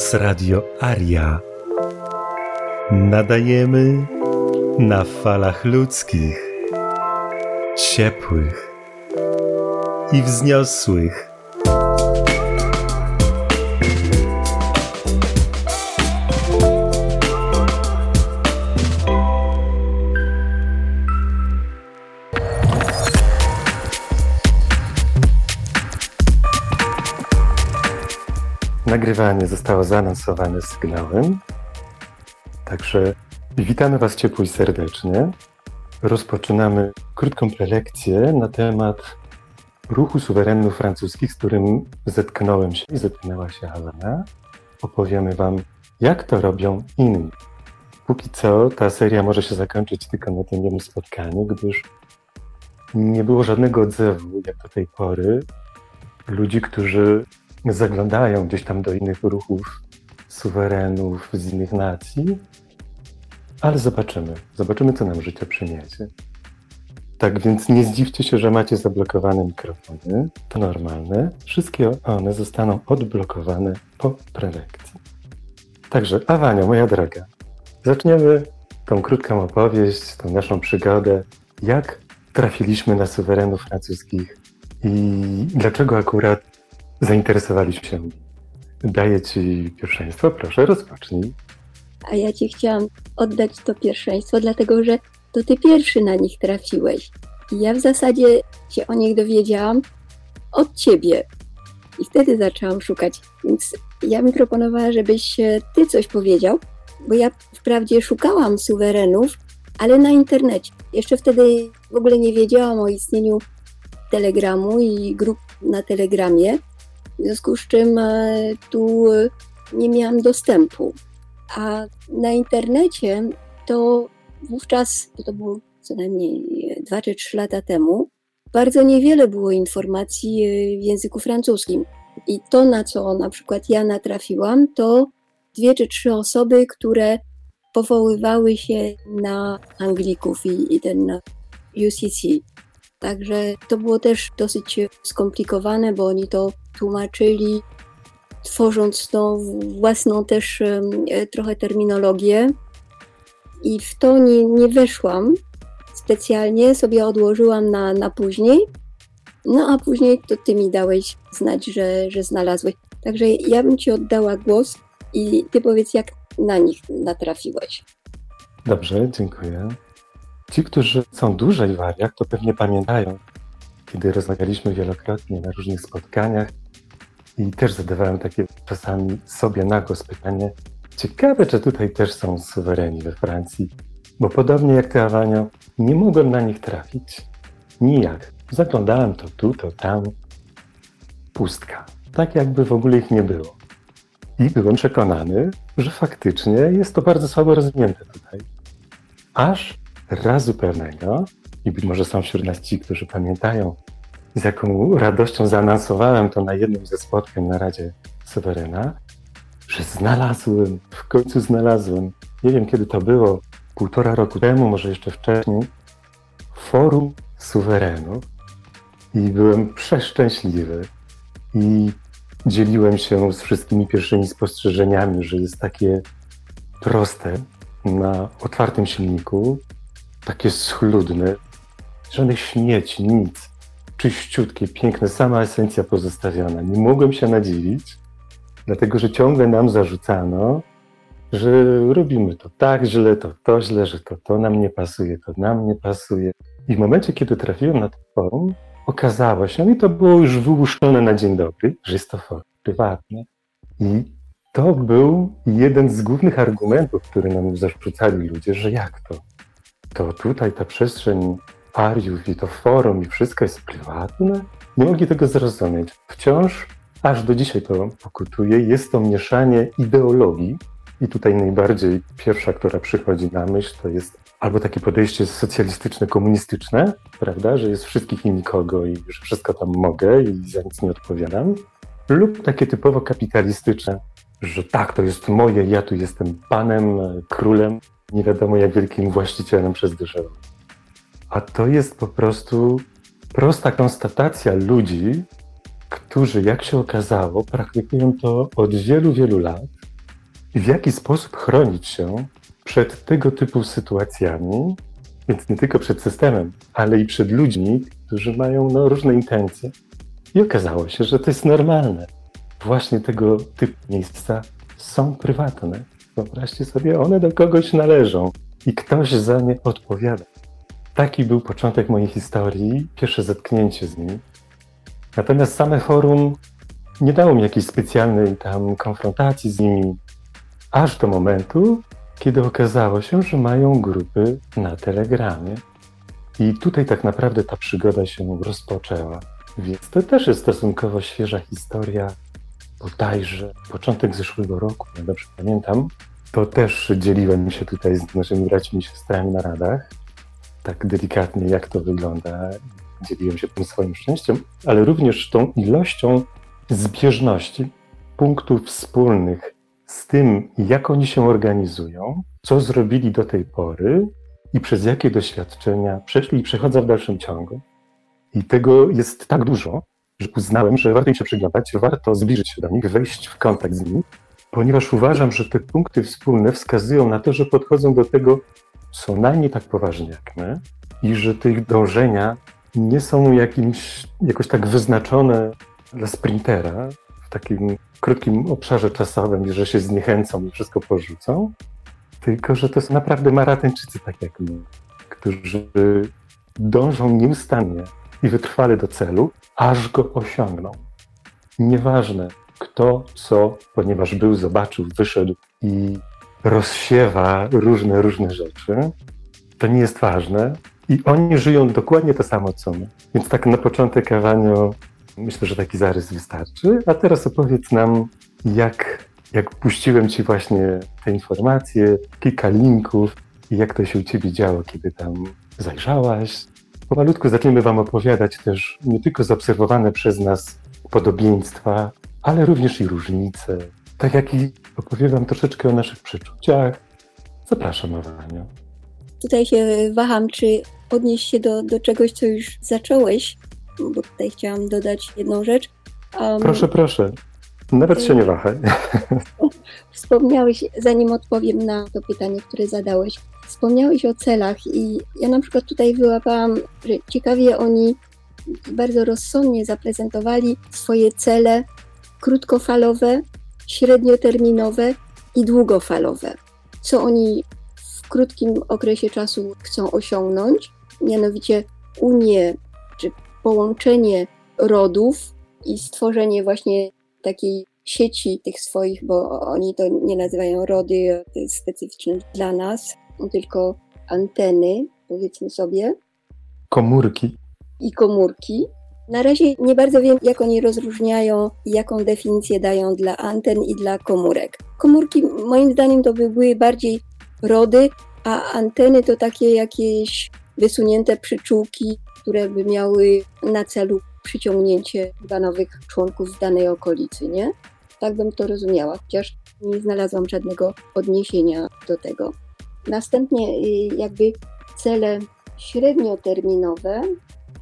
Was Radio Aria. Nadajemy na falach ludzkich, ciepłych i wzniosłych. Nagrywanie zostało zaanonsowane sygnałem. Także witamy Was ciepło i serdecznie. Rozpoczynamy krótką prelekcję na temat ruchu suwerenów francuskich, z którym zetknąłem się i zetknęła się Helena. Opowiemy Wam, jak to robią inni. Póki co ta seria może się zakończyć tylko na tym jednym spotkaniu, gdyż nie było żadnego odzewu, jak do tej pory, ludzi, którzy zaglądają gdzieś tam do innych ruchów, suwerenów z innych nacji, ale zobaczymy. Zobaczymy, co nam życie przyniesie. Tak więc nie zdziwcie się, że macie zablokowane mikrofony. To normalne. Wszystkie one zostaną odblokowane po prelekcji. Także, Awania, moja droga, zaczniemy tą krótką opowieść, tą naszą przygodę, jak trafiliśmy na suwerenów francuskich i dlaczego akurat zainteresowaliśmy się. Daję Ci pierwszeństwo, proszę, rozpocznij. A ja Ci chciałam oddać to pierwszeństwo, dlatego że to Ty pierwszy na nich trafiłeś. I ja w zasadzie się o nich dowiedziałam od Ciebie. I wtedy zaczęłam szukać. Więc ja bym proponowała, żebyś Ty coś powiedział, bo ja wprawdzie szukałam suwerenów, ale na internecie. Jeszcze wtedy w ogóle nie wiedziałam o istnieniu Telegramu i grup na Telegramie. W związku z czym e, tu nie miałam dostępu. A na internecie to wówczas, to było co najmniej 2 czy 3 lata temu, bardzo niewiele było informacji e, w języku francuskim. I to, na co na przykład ja natrafiłam, to dwie czy trzy osoby, które powoływały się na Anglików i, i ten UCC. Także to było też dosyć skomplikowane, bo oni to tłumaczyli, tworząc tą własną też e, trochę terminologię. I w to nie, nie weszłam specjalnie, sobie odłożyłam na, na później. No a później to ty mi dałeś znać, że, że znalazłeś. Także ja bym ci oddała głos i ty powiedz, jak na nich natrafiłeś. Dobrze, dziękuję. Ci, którzy są dłużej w Ariach, to pewnie pamiętają, kiedy rozmawialiśmy wielokrotnie na różnych spotkaniach i też zadawałem takie czasami sobie na głos pytanie, ciekawe, czy tutaj też są suwereni we Francji, bo podobnie jak ty, Awanio, nie mogłem na nich trafić. Nijak. Zaglądałem to tu, to tam. Pustka. Tak jakby w ogóle ich nie było. I byłem przekonany, że faktycznie jest to bardzo słabo rozwinięte tutaj. Aż razu pewnego, i być może są wśród nas ci, którzy pamiętają, z jaką radością zaanonsowałem to na jednym ze spotkań na Radzie Suwerena, że znalazłem, w końcu znalazłem, nie wiem kiedy to było, półtora roku temu, może jeszcze wcześniej, forum suwerenów i byłem przeszczęśliwy i dzieliłem się z wszystkimi pierwszymi spostrzeżeniami, że jest takie proste na otwartym silniku, takie schludne, żadnych śmieci, nic. Czyściutkie, piękne, sama esencja pozostawiona. Nie mogłem się nadziwić, dlatego że ciągle nam zarzucano, że robimy to tak źle, to to źle, że to to nam nie pasuje, to nam nie pasuje. I w momencie, kiedy trafiłem na to forum, okazało się, i to było już wyłuszczone na dzień dobry, że jest to forum prywatne. I to był jeden z głównych argumentów, który nam zarzucali ludzie, że jak to? to tutaj ta przestrzeń pariów i to forum i wszystko jest prywatne. Nie mogli tego zrozumieć. Wciąż, aż do dzisiaj to pokutuje, jest to mieszanie ideologii. I tutaj najbardziej pierwsza, która przychodzi na myśl, to jest albo takie podejście socjalistyczne, komunistyczne, prawda, że jest wszystkich i nikogo i że wszystko tam mogę i za nic nie odpowiadam, lub takie typowo kapitalistyczne, że tak, to jest moje, ja tu jestem panem, królem, nie wiadomo jak wielkim właścicielem przez duszę. A to jest po prostu prosta konstatacja ludzi, którzy, jak się okazało, praktykują to od wielu, wielu lat w jaki sposób chronić się przed tego typu sytuacjami, więc nie tylko przed systemem, ale i przed ludźmi, którzy mają no, różne intencje. I okazało się, że to jest normalne. Właśnie tego typu miejsca są prywatne. Wyobraźcie sobie, one do kogoś należą i ktoś za nie odpowiada. Taki był początek mojej historii, pierwsze zetknięcie z nimi. Natomiast same forum nie dało mi jakiejś specjalnej tam konfrontacji z nimi, aż do momentu, kiedy okazało się, że mają grupy na Telegramie. I tutaj tak naprawdę ta przygoda się rozpoczęła. Więc to też jest stosunkowo świeża historia, bodajże początek zeszłego roku, ja dobrze pamiętam. To też dzieliłem się tutaj z naszymi braćmi i siostrami na radach, tak delikatnie jak to wygląda. Dzieliłem się tym swoim szczęściem, ale również tą ilością zbieżności, punktów wspólnych z tym, jak oni się organizują, co zrobili do tej pory i przez jakie doświadczenia przeszli i przechodzą w dalszym ciągu. I tego jest tak dużo, że uznałem, że warto im się przyglądać, warto zbliżyć się do nich, wejść w kontakt z nimi, ponieważ uważam, że te punkty wspólne wskazują na to, że podchodzą do tego co najmniej tak poważnie jak my i że te ich dążenia nie są jakimś, jakoś tak wyznaczone dla sprintera w takim krótkim obszarze czasowym że się zniechęcą i wszystko porzucą, tylko że to są naprawdę maratończycy tak jak my, którzy dążą nieustannie i wytrwale do celu, aż go osiągną. Nieważne kto, co, ponieważ był, zobaczył, wyszedł i rozsiewa różne, różne rzeczy, to nie jest ważne. I oni żyją dokładnie to samo, co my. Więc tak na początek, Ewanio, myślę, że taki zarys wystarczy. A teraz opowiedz nam, jak, jak puściłem Ci właśnie te informacje, kilka linków i jak to się u Ciebie działo, kiedy tam zajrzałaś. Pomalutku zaczniemy Wam opowiadać też nie tylko zaobserwowane przez nas podobieństwa, ale również i różnice. Tak jak i opowiadam troszeczkę o naszych przeczuciach. Zapraszam, Ewaniu. Tutaj się waham, czy odnieść się do, do czegoś, co już zacząłeś, bo tutaj chciałam dodać jedną rzecz. Um, proszę, proszę. Nawet się nie wahaj. Wspomniałeś, zanim odpowiem na to pytanie, które zadałeś, wspomniałeś o celach i ja na przykład tutaj wyłapałam, że ciekawie oni bardzo rozsądnie zaprezentowali swoje cele krótkofalowe, średnioterminowe i długofalowe. Co oni w krótkim okresie czasu chcą osiągnąć, mianowicie unię czy połączenie rodów i stworzenie właśnie takiej sieci tych swoich, bo oni to nie nazywają rody, to jest specyficzne dla nas, tylko anteny, powiedzmy sobie. Komórki. I komórki. Na razie nie bardzo wiem, jak oni rozróżniają jaką definicję dają dla anten i dla komórek. Komórki, moim zdaniem, to by były bardziej rody, a anteny to takie jakieś wysunięte przyczółki, które by miały na celu przyciągnięcie chyba nowych członków w danej okolicy, nie? Tak bym to rozumiała, chociaż nie znalazłam żadnego odniesienia do tego. Następnie y, jakby cele średnioterminowe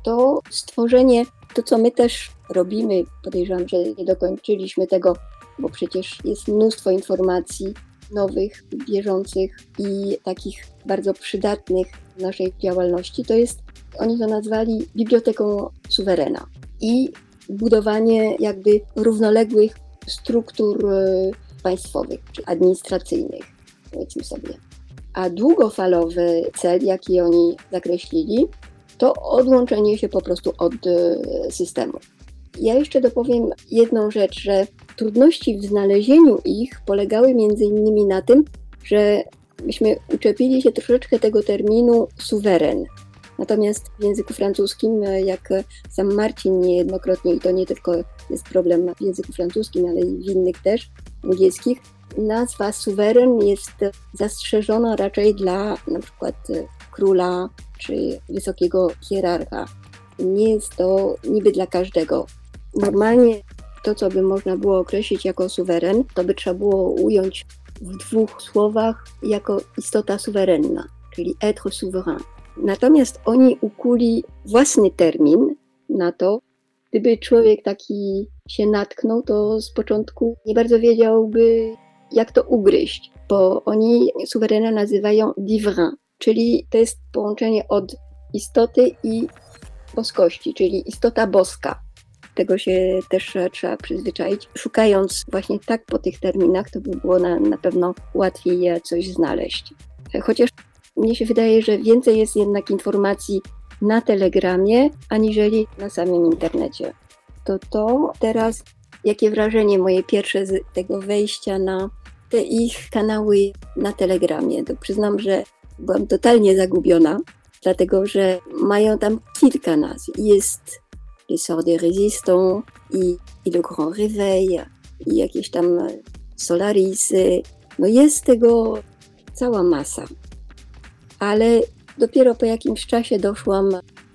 to stworzenie, to co my też robimy, podejrzewam, że nie dokończyliśmy tego, bo przecież jest mnóstwo informacji nowych, bieżących i takich bardzo przydatnych w naszej działalności, to jest, oni to nazwali biblioteką suwerena i budowanie jakby równoległych struktur e, państwowych czy administracyjnych, powiedzmy sobie. A długofalowy cel, jaki oni zakreślili, to odłączenie się po prostu od e, systemu. Ja jeszcze dopowiem jedną rzecz, że trudności w znalezieniu ich polegały między innymi na tym, że myśmy uczepili się troszeczkę tego terminu suweren. Natomiast w języku francuskim, e, jak sam Marcin niejednokrotnie, i to nie tylko jest problem w języku francuskim, ale i w innych też angielskich, nazwa suweren jest zastrzeżona raczej dla na przykład króla czy wysokiego hierarcha. Nie jest to niby dla każdego. Normalnie to, co by można było określić jako suweren, to by trzeba było ująć w dwóch słowach jako istota suwerenna, czyli être souverain. Natomiast oni ukuli własny termin na to. Gdyby człowiek taki się natknął, to z początku nie bardzo wiedziałby, jak to ugryźć, bo oni suwerena nazywają divin, czyli to jest połączenie od istoty i boskości, czyli istota boska. Tego się też trzeba przyzwyczaić. Szukając właśnie tak po tych terminach, to by było na, na pewno łatwiej coś znaleźć. Chociaż mnie się wydaje, że więcej jest jednak informacji na Telegramie, aniżeli na samym internecie. To to teraz, jakie wrażenie moje pierwsze z tego wejścia na te ich kanały na Telegramie. To przyznam, że byłam totalnie zagubiona, dlatego że mają tam kilka nazw. Jest L'essor des résistants i, i Le Grand Réveil i jakieś tam Solarisy. No jest tego cała masa. Ale dopiero po jakimś czasie doszłam,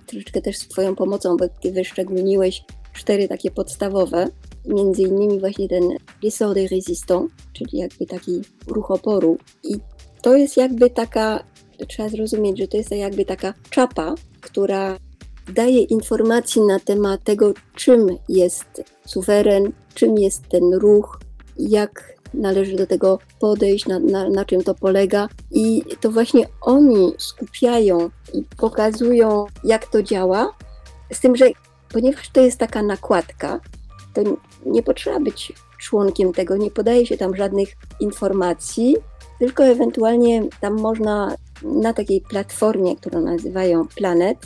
troszeczkę też z Twoją pomocą, bo Ty wyszczególniłeś cztery takie podstawowe, między innymi właśnie ten L'essor des résistants, czyli jakby taki ruch oporu. I to jest jakby taka, trzeba zrozumieć, że to jest jakby taka czapa, która daje informacji na temat tego, czym jest suweren, czym jest ten ruch, jak należy do tego podejść, na, na, na, czym to polega. I to właśnie oni skupiają i pokazują, jak to działa. Z tym, że ponieważ to jest taka nakładka, to nie potrzeba być członkiem tego, nie podaje się tam żadnych informacji, tylko ewentualnie tam można na takiej platformie, którą nazywają Planet,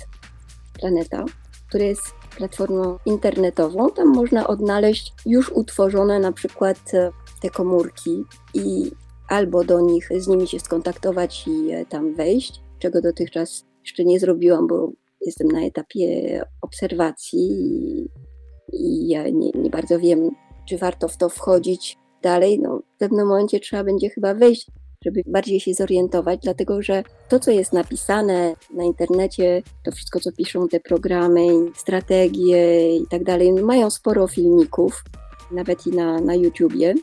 Planeta, która jest platformą internetową, tam można odnaleźć już utworzone na przykład e, te komórki i albo do nich, z nimi się skontaktować i tam wejść, czego dotychczas jeszcze nie zrobiłam, bo jestem na etapie obserwacji i, i ja nie, nie bardzo wiem, czy warto w to wchodzić dalej. No, w pewnym momencie trzeba będzie chyba wejść, żeby bardziej się zorientować, dlatego że to, co jest napisane na internecie, to wszystko, co piszą te programy, strategie i tak dalej, mają sporo filmików, nawet i na, na YouTubie.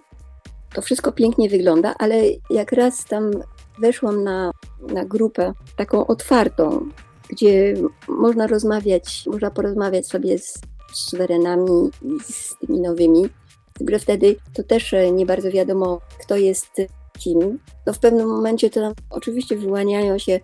To wszystko pięknie wygląda, ale jak raz tam weszłam na, na grupę taką otwartą, gdzie można rozmawiać, można porozmawiać sobie z, suwerenami i z tymi nowymi. Tylko wtedy to też nie bardzo wiadomo, kto jest kim. To w pewnym momencie to oczywiście wyłaniają się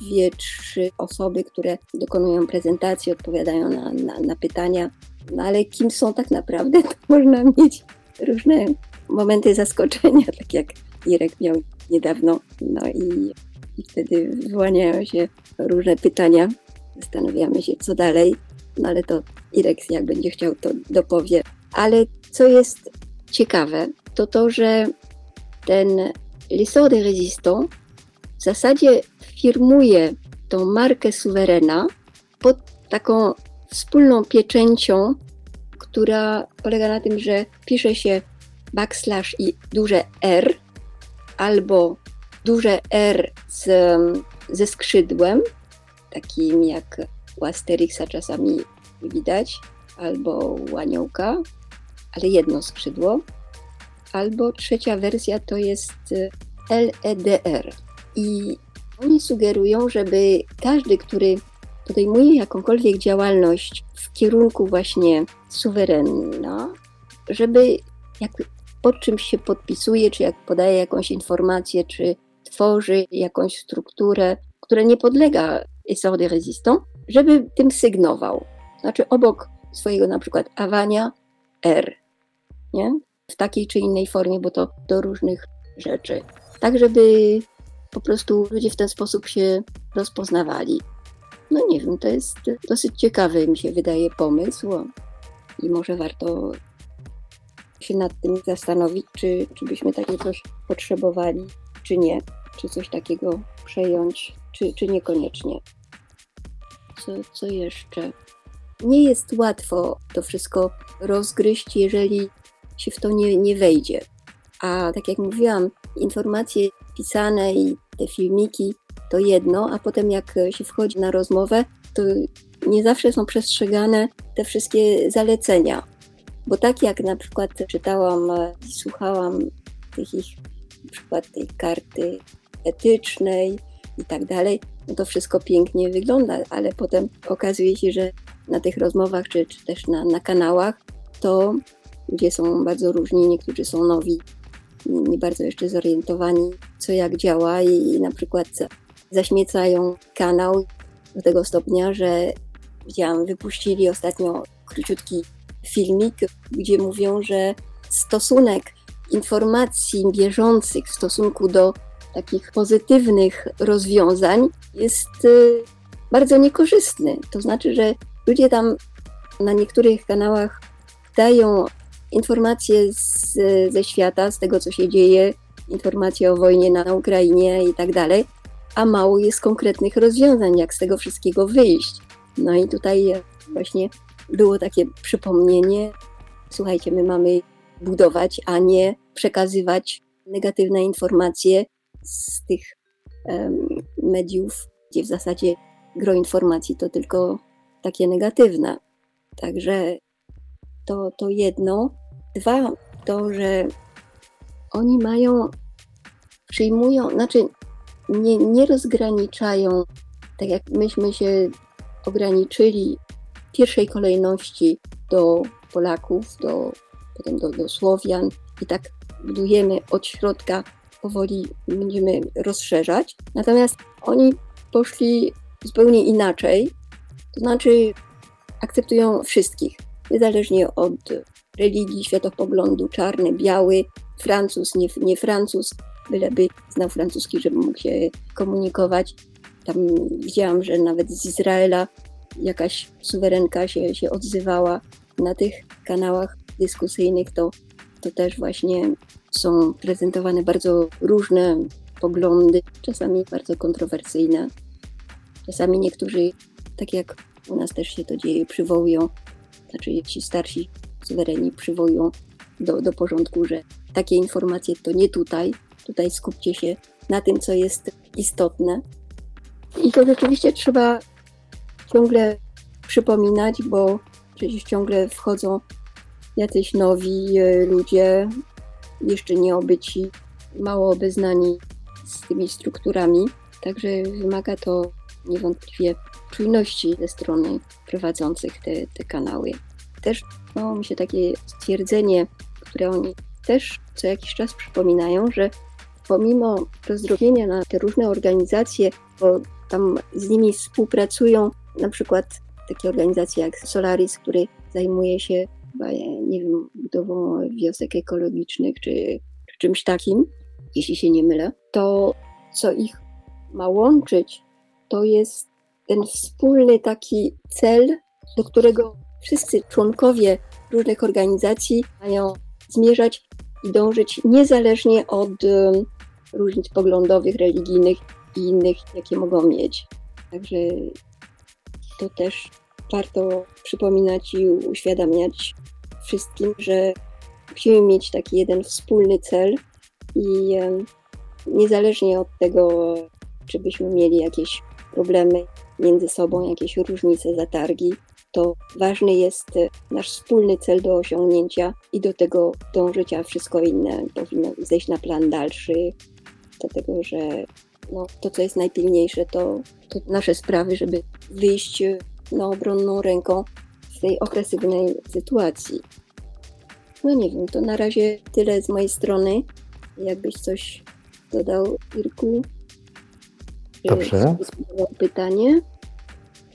dwie, trzy osoby, które dokonują prezentacji, odpowiadają na, na, na pytania. No ale kim są tak naprawdę, to można mieć różne momenty zaskoczenia, tak jak Irek miał niedawno. No i, i wtedy wyłaniają się różne pytania. Zastanawiamy się, co dalej. No ale to Irek, jak będzie chciał, to dopowie. Ale co jest ciekawe, to to, że ten L'Essor des Résistants w zasadzie firmuje tą markę suwerena pod taką wspólną pieczęcią, która polega na tym, że pisze się backslash i duże R, albo duże R z, ze skrzydłem, takim jak u Asterixa czasami widać, albo u aniołka, ale jedno skrzydło. Albo trzecia wersja to jest LEDR. I oni sugerują, żeby każdy, który podejmuje jakąkolwiek działalność w kierunku właśnie suwerena, żeby jak pod czymś się podpisuje, czy jak podaje jakąś informację, czy tworzy jakąś strukturę, która nie podlega essor de résistant, żeby tym sygnował. Znaczy obok swojego na przykład awania R, nie? W takiej czy innej formie, bo to do różnych rzeczy. Tak, żeby po prostu ludzie w ten sposób się rozpoznawali. No nie wiem, to jest dosyć ciekawy, mi się wydaje, pomysł i może warto się nad tym zastanowić, czy, czy byśmy takie coś potrzebowali, czy nie, czy coś takiego przejąć, czy, czy niekoniecznie. Co, co jeszcze? Nie jest łatwo to wszystko rozgryźć, jeżeli się w to nie, nie wejdzie. A tak jak mówiłam, informacje pisane i te filmiki to jedno, a potem jak się wchodzi na rozmowę, to nie zawsze są przestrzegane te wszystkie zalecenia. Bo tak jak na przykład czytałam i słuchałam tych ich, na przykład tej karty etycznej i tak dalej, no to wszystko pięknie wygląda, ale potem okazuje się, że na tych rozmowach, czy, czy też na, na kanałach, to ludzie są bardzo różni, niektórzy są nowi nie, bardzo jeszcze zorientowani, co jak działa i na przykład zaśmiecają kanał do tego stopnia, że widziałam, wypuścili ostatnio króciutki filmik, gdzie mówią, że stosunek informacji bieżących w stosunku do takich pozytywnych rozwiązań jest y, bardzo niekorzystny. To znaczy, że ludzie tam na niektórych kanałach dają informacje z, ze świata, z tego, co się dzieje, informacje o wojnie na Ukrainie i tak dalej, a mało jest konkretnych rozwiązań, jak z tego wszystkiego wyjść. No i tutaj właśnie było takie przypomnienie, słuchajcie, my mamy budować, a nie przekazywać negatywne informacje z tych um, mediów, gdzie w zasadzie gro informacji to tylko takie negatywne. Także to, to jedno. Dwa, to, że oni mają, przyjmują, znaczy nie, nie rozgraniczają, tak jak myśmy się ograniczyli w pierwszej kolejności do Polaków, do, potem do, do Słowian i tak budujemy od środka, powoli będziemy rozszerzać. Natomiast oni poszli zupełnie inaczej, to znaczy akceptują wszystkich, niezależnie od religii, światopoglądu, czarny, biały, Francuz, nie, nie Francuz, byleby znał francuski, żeby mógł się komunikować. Tam widziałam, że nawet z Izraela jakaś suwerenka się, się odzywała na tych kanałach dyskusyjnych, to, to też właśnie są prezentowane bardzo różne poglądy, czasami bardzo kontrowersyjne. Czasami niektórzy, tak jak u nas też się to dzieje, przywołują, znaczy ci starsi suwereni przywołują do, do porządku, że takie informacje to nie tutaj, tutaj skupcie się na tym, co jest istotne. I to rzeczywiście trzeba ciągle przypominać, bo przecież ciągle wchodzą jacyś nowi e, ludzie, jeszcze nie obyci, mało obeznani z tymi strukturami. Także wymaga to niewątpliwie czujności ze strony prowadzących te, te kanały. Też mało mi się takie stwierdzenie, które oni też co jakiś czas przypominają, że pomimo rozdrobienia na te różne organizacje, bo tam z nimi współpracują na przykład takie organizacje jak Solaris, który zajmuje się chyba, nie wiem, budową wiosek ekologicznych czy, czy czymś takim, jeśli się nie mylę, to co ich ma łączyć, to jest ten wspólny taki cel, do którego wszyscy członkowie różnych organizacji mają zmierzać i dążyć niezależnie od różnic poglądowych, religijnych i innych, jakie mogą mieć. Także to też warto przypominać i uświadamiać wszystkim, że musimy mieć taki jeden wspólny cel i niezależnie od tego, czy byśmy mieli jakieś problemy między sobą, jakieś różnice, zatargi, to ważny jest nasz wspólny cel do osiągnięcia i do tego dążyć, a wszystko inne powinno zejść na plan dalszy, dlatego że no, to, co jest najpilniejsze, to, to nasze sprawy, żeby wyjść na obronną ręką z tej okresywnej sytuacji. No nie wiem, to na razie tyle z mojej strony. Jakbyś coś dodał, Irku? Dobrze. Pytanie?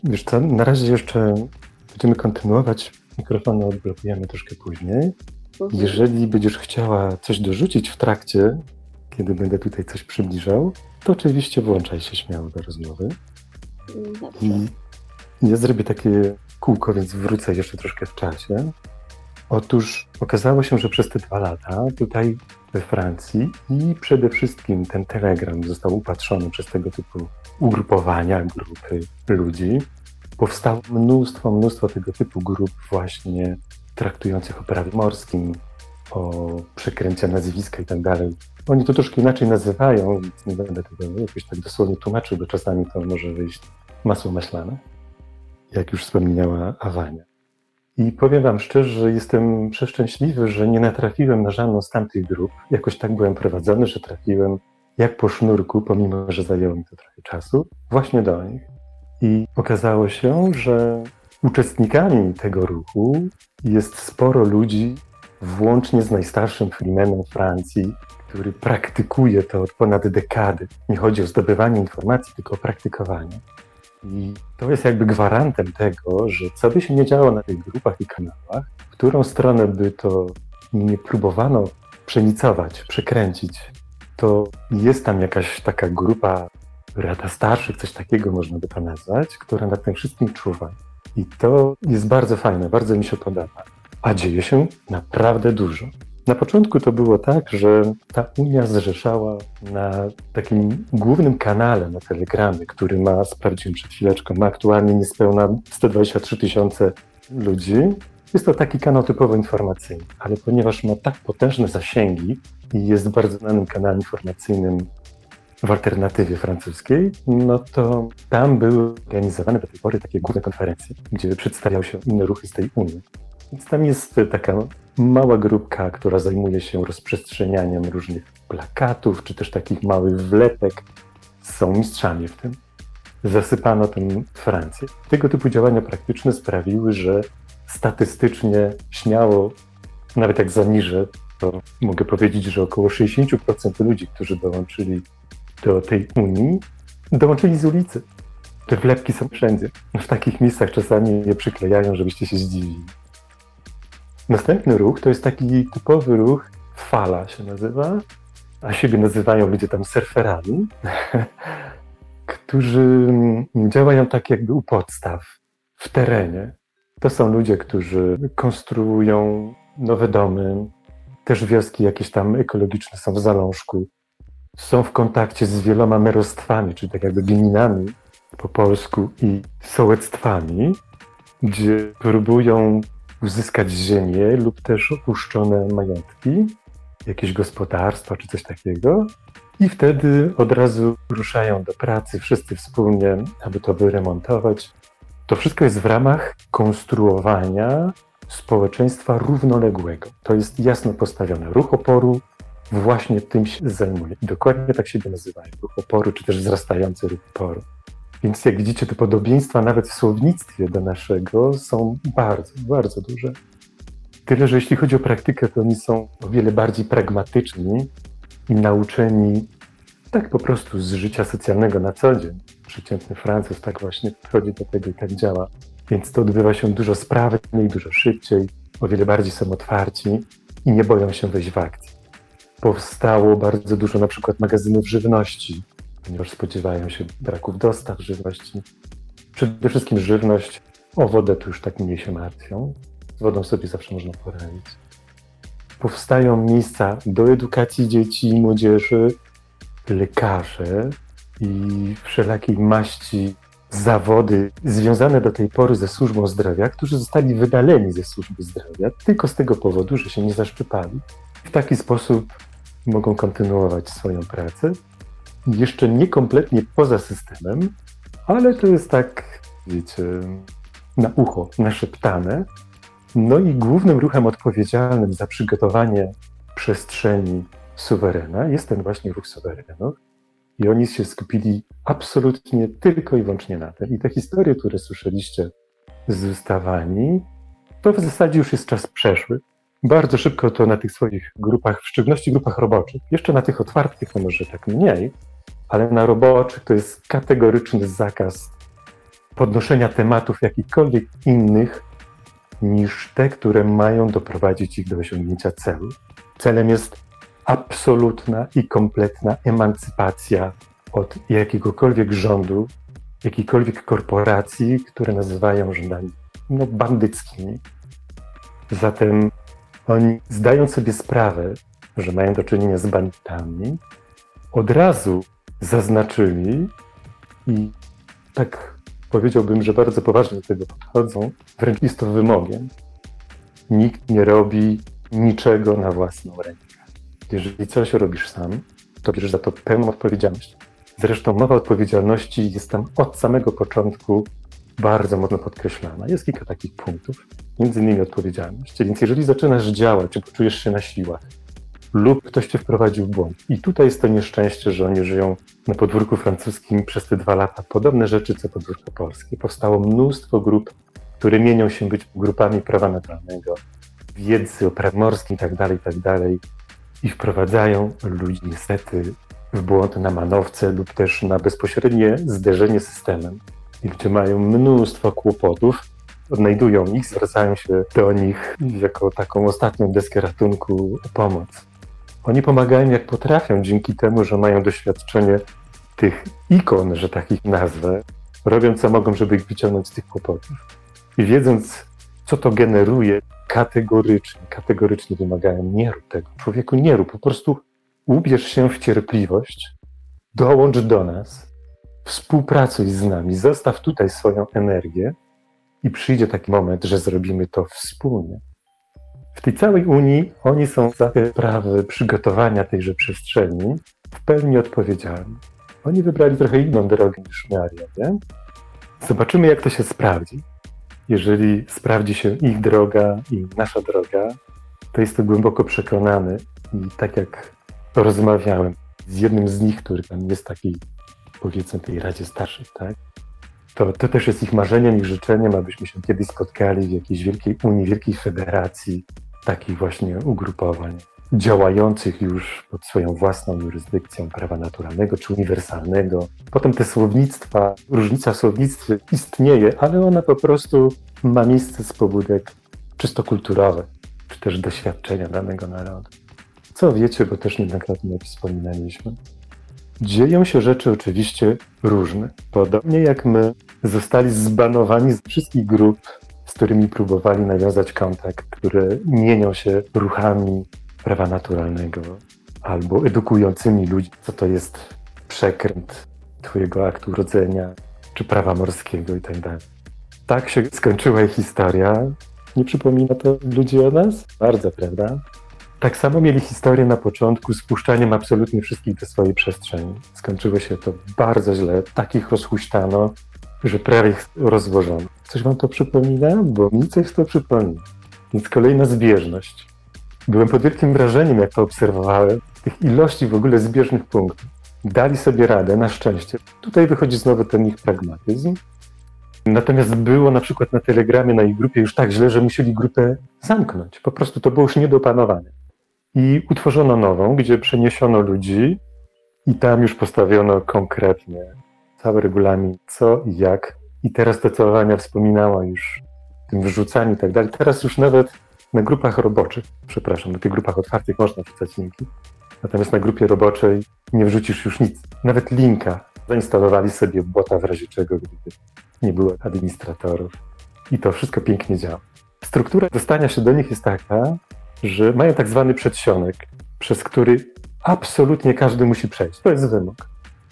Wiesz co, na razie jeszcze będziemy kontynuować. Mikrofony odblokujemy troszkę później. Mhm. Jeżeli będziesz chciała coś dorzucić w trakcie, kiedy będę tutaj coś przybliżał, to oczywiście włączaj się śmiało do rozmowy. I ja zrobię takie kółko, więc wrócę jeszcze troszkę w czasie. Otóż okazało się, że przez te dwa lata tutaj we Francji i przede wszystkim ten telegram został upatrzony przez tego typu ugrupowania, grupy ludzi. Powstało mnóstwo, mnóstwo tego typu grup właśnie traktujących o prawie morskim, o przekręcie nazwiska i tak dalej. Oni to troszkę inaczej nazywają, więc nie będę tego jakoś tak dosłownie tłumaczył, bo czasami to może wyjść masło maślane, jak już wspomniała Awania. I powiem Wam szczerze, że jestem przeszczęśliwy, że nie natrafiłem na żadną z tamtych grup. Jakoś tak byłem prowadzony, że trafiłem jak po sznurku, pomimo że zajęło mi to trochę czasu, właśnie do nich. I okazało się, że uczestnikami tego ruchu jest sporo ludzi, włącznie z najstarszym Freemanem Francji, który praktykuje to od ponad dekady. Nie chodzi o zdobywanie informacji, tylko o praktykowanie. I to jest jakby gwarantem tego, że co by się nie działo na tych grupach i kanałach, w którą stronę by to nie próbowano przenicować, przekręcić, to jest tam jakaś taka grupa rada starszych, coś takiego można by to nazwać, która nad tym wszystkim czuwa. I to jest bardzo fajne, bardzo mi się podoba. A dzieje się naprawdę dużo. Na początku to było tak, że ta Unia zrzeszała na takim głównym kanale na Telegramie, który ma, sprawdziłem przed chwileczką, ma aktualnie niespełna 123 tysiące ludzi. Jest to taki kanał typowo informacyjny, ale ponieważ ma tak potężne zasięgi i jest bardzo znanym kanałem informacyjnym w alternatywie francuskiej, no to tam były organizowane do tej pory takie główne konferencje, gdzie przedstawiały się inne ruchy z tej Unii. Więc tam jest taka mała grupka, która zajmuje się rozprzestrzenianiem różnych plakatów, czy też takich małych wlepek. Są mistrzami w tym. Zasypano tym Francję. Tego typu działania praktyczne sprawiły, że statystycznie śmiało, nawet jak zaniżę, to mogę powiedzieć, że około 60% ludzi, którzy dołączyli do tej Unii, dołączyli z ulicy. Te wlepki są wszędzie. W takich miejscach czasami je przyklejają, żebyście się zdziwili. Następny ruch to jest taki typowy ruch, fala się nazywa, a siebie nazywają ludzie tam surferami, którzy działają tak jakby u podstaw, w terenie. To są ludzie, którzy konstruują nowe domy, też wioski jakieś tam ekologiczne są w zalążku, są w kontakcie z wieloma merostwami, czyli tak jakby gminami po polsku i sołectwami, gdzie próbują uzyskać ziemię lub też opuszczone majątki, jakieś gospodarstwa czy coś takiego. I wtedy od razu ruszają do pracy wszyscy wspólnie, aby to wyremontować. To wszystko jest w ramach konstruowania społeczeństwa równoległego. To jest jasno postawione. Ruch oporu właśnie tym się zajmuje. I dokładnie tak siebie nazywają. Ruch oporu, czy też wzrastający ruch oporu. Więc jak widzicie, te podobieństwa nawet w słownictwie do naszego są bardzo, bardzo duże. Tyle, że jeśli chodzi o praktykę, to oni są o wiele bardziej pragmatyczni i nauczeni tak po prostu z życia socjalnego na co dzień. Przeciętny Francuz tak właśnie podchodzi do tego i tak działa. Więc to odbywa się dużo sprawniej, dużo szybciej, o wiele bardziej są otwarci i nie boją się wejść w akcję. Powstało bardzo dużo na przykład magazynów żywności, ponieważ spodziewają się braków dostaw żywności. Przede wszystkim żywność, o wodę tu już tak mniej się martwią. Z wodą sobie zawsze można poradzić. Powstają miejsca do edukacji dzieci i młodzieży, lekarze i wszelakiej maści zawody związane do tej pory ze służbą zdrowia, którzy zostali wydaleni ze służby zdrowia tylko z tego powodu, że się nie zaszczepali. W taki sposób mogą kontynuować swoją pracę jeszcze nie kompletnie poza systemem, ale to jest tak, wiecie, na ucho naszeptane. No i głównym ruchem odpowiedzialnym za przygotowanie przestrzeni suwerena jest ten właśnie ruch suwerenów. I oni się skupili absolutnie tylko i wyłącznie na tym. I te historie, które słyszeliście z ustawami, to w zasadzie już jest czas przeszły. Bardzo szybko to na tych swoich grupach, w szczególności grupach roboczych, jeszcze na tych otwartych, no może tak mniej, ale na roboczych to jest kategoryczny zakaz podnoszenia tematów jakichkolwiek innych niż te, które mają doprowadzić ich do osiągnięcia celu. Celem jest absolutna i kompletna emancypacja od jakiegokolwiek rządu, jakiejkolwiek korporacji, które nazywają rządami no, bandyckimi. Zatem oni zdają sobie sprawę, że mają do czynienia z bandytami, od razu zaznaczyli i tak powiedziałbym, że bardzo poważnie do tego podchodzą, wręcz jest to wymogiem. Nikt nie robi niczego na własną rękę. Jeżeli coś robisz sam, to bierzesz za to pełną odpowiedzialność. Zresztą mowa odpowiedzialności jest tam od samego początku bardzo mocno podkreślana. Jest kilka takich punktów, między innymi odpowiedzialność. Więc jeżeli zaczynasz działać, czy poczujesz się na siłach, lub ktoś cię wprowadził w błąd. I tutaj jest to nieszczęście, że oni żyją na podwórku francuskim przez te dwa lata. Podobne rzeczy co podwórko polskie. Powstało mnóstwo grup, które mienią się być grupami prawa naturalnego, wiedzy o prawie morskim itd., tak itd. Tak i wprowadzają ludzi niestety w błąd na manowce lub też na bezpośrednie zderzenie systemem. Gdzie mają mnóstwo kłopotów, odnajdują ich, zwracają się do nich jako taką ostatnią deskę ratunku o pomoc. Oni pomagają jak potrafią, dzięki temu, że mają doświadczenie tych ikon, że tak ich nazwę, robią co mogą, żeby ich wyciągnąć z tych kłopotów. I wiedząc, co to generuje, kategorycznie, kategorycznie wymagają nie rób tego. Człowieku, nie rób, po prostu ubierz się w cierpliwość, dołącz do nas, współpracuj z nami, zostaw tutaj swoją energię i przyjdzie taki moment, że zrobimy to wspólnie. W tej całej Unii oni są za sprawy przygotowania tejże przestrzeni w pełni odpowiedzialni. Oni wybrali trochę inną drogę niż Maria, nie? Zobaczymy, jak to się sprawdzi. Jeżeli sprawdzi się ich droga i nasza droga, to jestem głęboko przekonany i tak jak rozmawiałem z jednym z nich, który tam jest taki, powiedzmy, tej Radzie Starszych, tak? To, to też jest ich marzeniem, ich życzeniem, abyśmy się kiedyś spotkali w jakiejś wielkiej Unii, wielkiej federacji takich właśnie ugrupowań działających już pod swoją własną jurysdykcją prawa naturalnego czy uniwersalnego. Potem te słownictwa, różnica w słownictwie istnieje, ale ona po prostu ma miejsce z pobudek czysto kulturowych, czy też doświadczenia danego narodu. Co wiecie, bo też niejednokrotnie wspominaliśmy. Dzieją się rzeczy oczywiście różne. Podobnie jak my zostali zbanowani z wszystkich grup, z którymi próbowali nawiązać kontakt, które mienią się ruchami prawa naturalnego albo edukującymi ludzi, co to jest przekręt Twojego aktu urodzenia, czy prawa morskiego i tak. Tak się skończyła ich historia. Nie przypomina to ludzi o nas? Bardzo, prawda? Tak samo mieli historię na początku z puszczaniem absolutnie wszystkich do swojej przestrzeni. Skończyło się to bardzo źle. Takich rozhuśtano, że prawie ich rozłożono. Coś wam to przypomina? Bo mi coś to przypomina. Więc kolejna zbieżność. Byłem pod wielkim wrażeniem, jak to obserwowałem, tych ilości w ogóle zbieżnych punktów. Dali sobie radę, na szczęście. Tutaj wychodzi znowu ten ich pragmatyzm. Natomiast było na przykład na Telegramie, na ich grupie już tak źle, że musieli grupę zamknąć. Po prostu to było już nie do opanowania. I utworzono nową, gdzie przeniesiono ludzi i tam już postawiono konkretnie cały regulamin, co i jak. I teraz te celowania wspominała już tym wrzucaniu i tak dalej. Teraz już nawet na grupach roboczych, przepraszam, na tych grupach otwartych można wrzucać linki, natomiast na grupie roboczej nie wrzucisz już nic, nawet linka. Zainstalowali sobie bota w razie czego, gdyby nie było administratorów. I to wszystko pięknie działa. Struktura dostania się do nich jest taka, że mają tak zwany przedsionek, przez który absolutnie każdy musi przejść. To jest wymóg.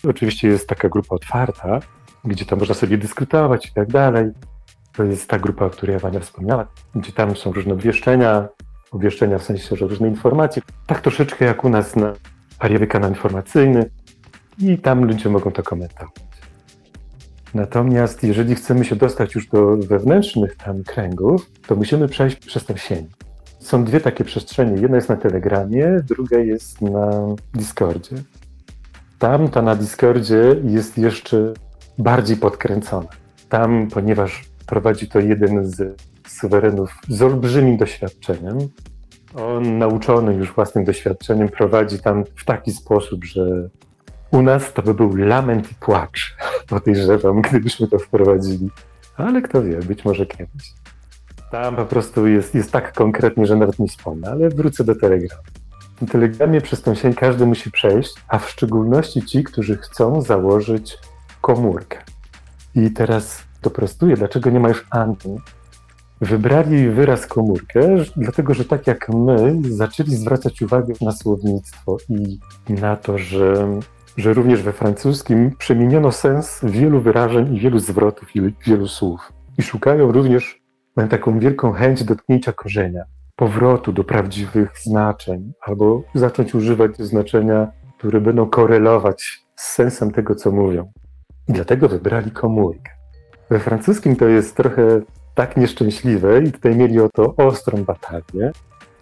Oczywiście jest taka grupa otwarta, gdzie tam można sobie dyskutować i tak dalej. To jest ta grupa, o której Wania wspomniała, gdzie tam są różne obwieszczenia, obwieszczenia w sensie, że różne informacje. Tak troszeczkę jak u nas na pariowy kanał informacyjny i tam ludzie mogą to komentować. Natomiast jeżeli chcemy się dostać już do wewnętrznych tam kręgów, to musimy przejść przez tę sień. Są dwie takie przestrzenie. Jedna jest na Telegramie, druga jest na Discordzie. Tam ta na Discordzie jest jeszcze bardziej podkręcona. Tam, ponieważ prowadzi to jeden z suwerenów z olbrzymim doświadczeniem, on nauczony już własnym doświadczeniem prowadzi tam w taki sposób, że u nas to by był lament i płacz, podejrzewam, gdybyśmy to wprowadzili. Ale kto wie, być może kiedyś. Tam po prostu jest, jest tak konkretnie, że nawet nie wspomnę, ale wrócę do Telegramu. W Telegramie przez tą sień każdy musi przejść, a w szczególności ci, którzy chcą założyć komórkę. I teraz doprostuję, dlaczego nie ma już anten. Wybrali wyraz komórkę, dlatego że tak jak my zaczęli zwracać uwagę na słownictwo i na to, że, że również we francuskim przemieniono sens wielu wyrażeń i wielu zwrotów i wielu słów. I szukają również mają taką wielką chęć dotknięcia korzenia, powrotu do prawdziwych znaczeń, albo zacząć używać znaczenia, które będą korelować z sensem tego, co mówią. I dlatego wybrali komórkę. We francuskim to jest trochę tak nieszczęśliwe i tutaj mieli o to ostrą batalię,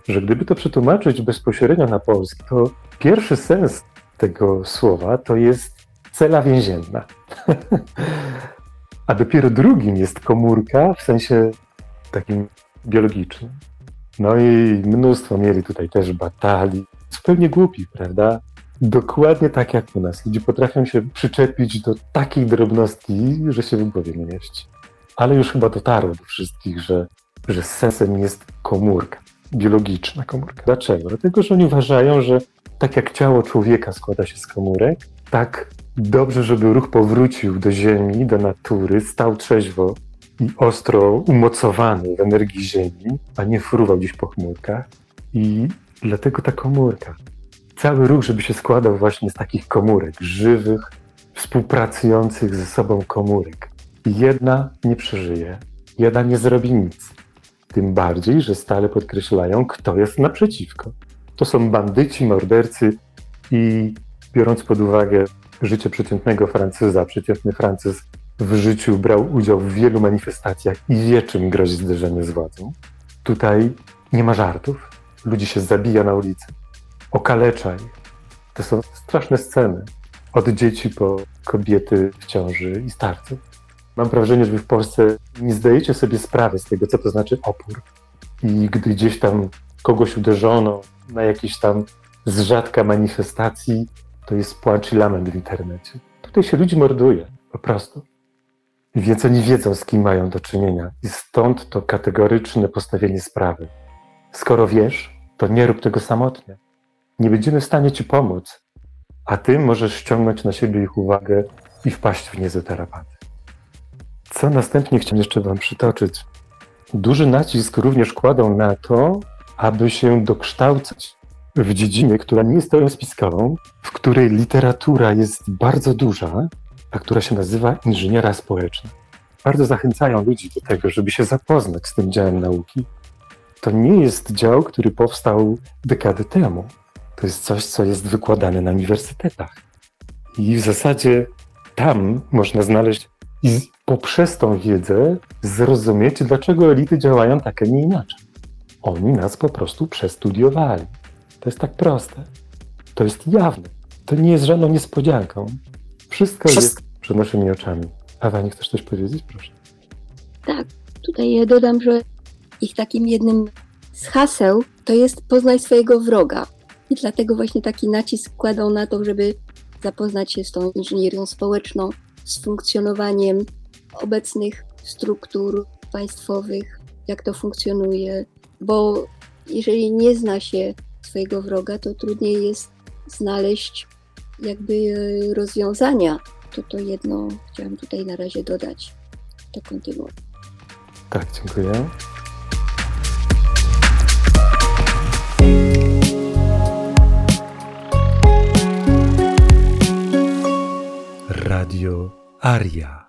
że gdyby to przetłumaczyć bezpośrednio na polski, to pierwszy sens tego słowa to jest cela więzienna. A dopiero drugim jest komórka w sensie takim biologicznym. No i mnóstwo mieli tutaj też batalii zupełnie głupi, prawda? Dokładnie tak jak u nas. Ludzie potrafią się przyczepić do takiej drobnostki, że się w głowie nie mieści. Ale już chyba dotarło do wszystkich, że, że sensem jest komórka, biologiczna komórka. Dlaczego? Dlatego, że oni uważają, że tak jak ciało człowieka składa się z komórek, tak dobrze, żeby ruch powrócił do ziemi, do natury, stał trzeźwo i ostro umocowany w energii ziemi, a nie fruwał gdzieś po chmurkach. I dlatego ta komórka. Cały ruch, żeby się składał właśnie z takich komórek, żywych, współpracujących ze sobą komórek. Jedna nie przeżyje, jedna nie zrobi nic. Tym bardziej, że stale podkreślają, kto jest naprzeciwko. To są bandyci, mordercy i biorąc pod uwagę życie przeciętnego Francuza, przeciętny Francuz w życiu brał udział w wielu manifestacjach i wie, czym grozi zderzenie z władzą. Tutaj nie ma żartów. Ludzi się zabija na ulicy, okalecza ich. To są straszne sceny. Od dzieci po kobiety w ciąży i starców. Mam wrażenie, że wy w Polsce nie zdajecie sobie sprawy z tego, co to znaczy opór. I gdy gdzieś tam kogoś uderzono na jakiejś tam z rzadka manifestacji, to jest płacz i lament w internecie. Tutaj się ludzi morduje, po prostu. Więc oni wiedzą, z kim mają do czynienia. I stąd to kategoryczne postawienie sprawy. Skoro wiesz, to nie rób tego samotnie. Nie będziemy w stanie ci pomóc, a ty możesz ściągnąć na siebie ich uwagę i wpaść w niezłe tarapaty. Co następnie chciałem jeszcze wam przytoczyć. Duży nacisk również kładą na to, aby się dokształcać w dziedzinie, która nie jest teorią spiskową, w której literatura jest bardzo duża, a która się nazywa inżyniera społeczna. Bardzo zachęcają ludzi do tego, żeby się zapoznać z tym działem nauki. To nie jest dział, który powstał dekady temu. To jest coś, co jest wykładane na uniwersytetach. I w zasadzie tam można znaleźć i poprzez tą wiedzę zrozumieć, dlaczego elity działają tak, a nie inaczej. Oni nas po prostu przestudiowali. To jest tak proste. To jest jawne. To nie jest żadną niespodzianką. Wszystko jest przed naszymi oczami. A Wani, chcesz coś powiedzieć? Proszę. Tak, tutaj ja dodam, że ich takim jednym z haseł to jest poznaj swojego wroga. I dlatego właśnie taki nacisk kładą na to, żeby zapoznać się z tą inżynierią społeczną, z funkcjonowaniem obecnych struktur państwowych, jak to funkcjonuje, bo jeżeli nie zna się swojego wroga, to trudniej jest znaleźć jakby e, rozwiązania. To to jedno chciałam tutaj na razie dodać. To kontynuuję. Tak, dziękuję. Radio Aria.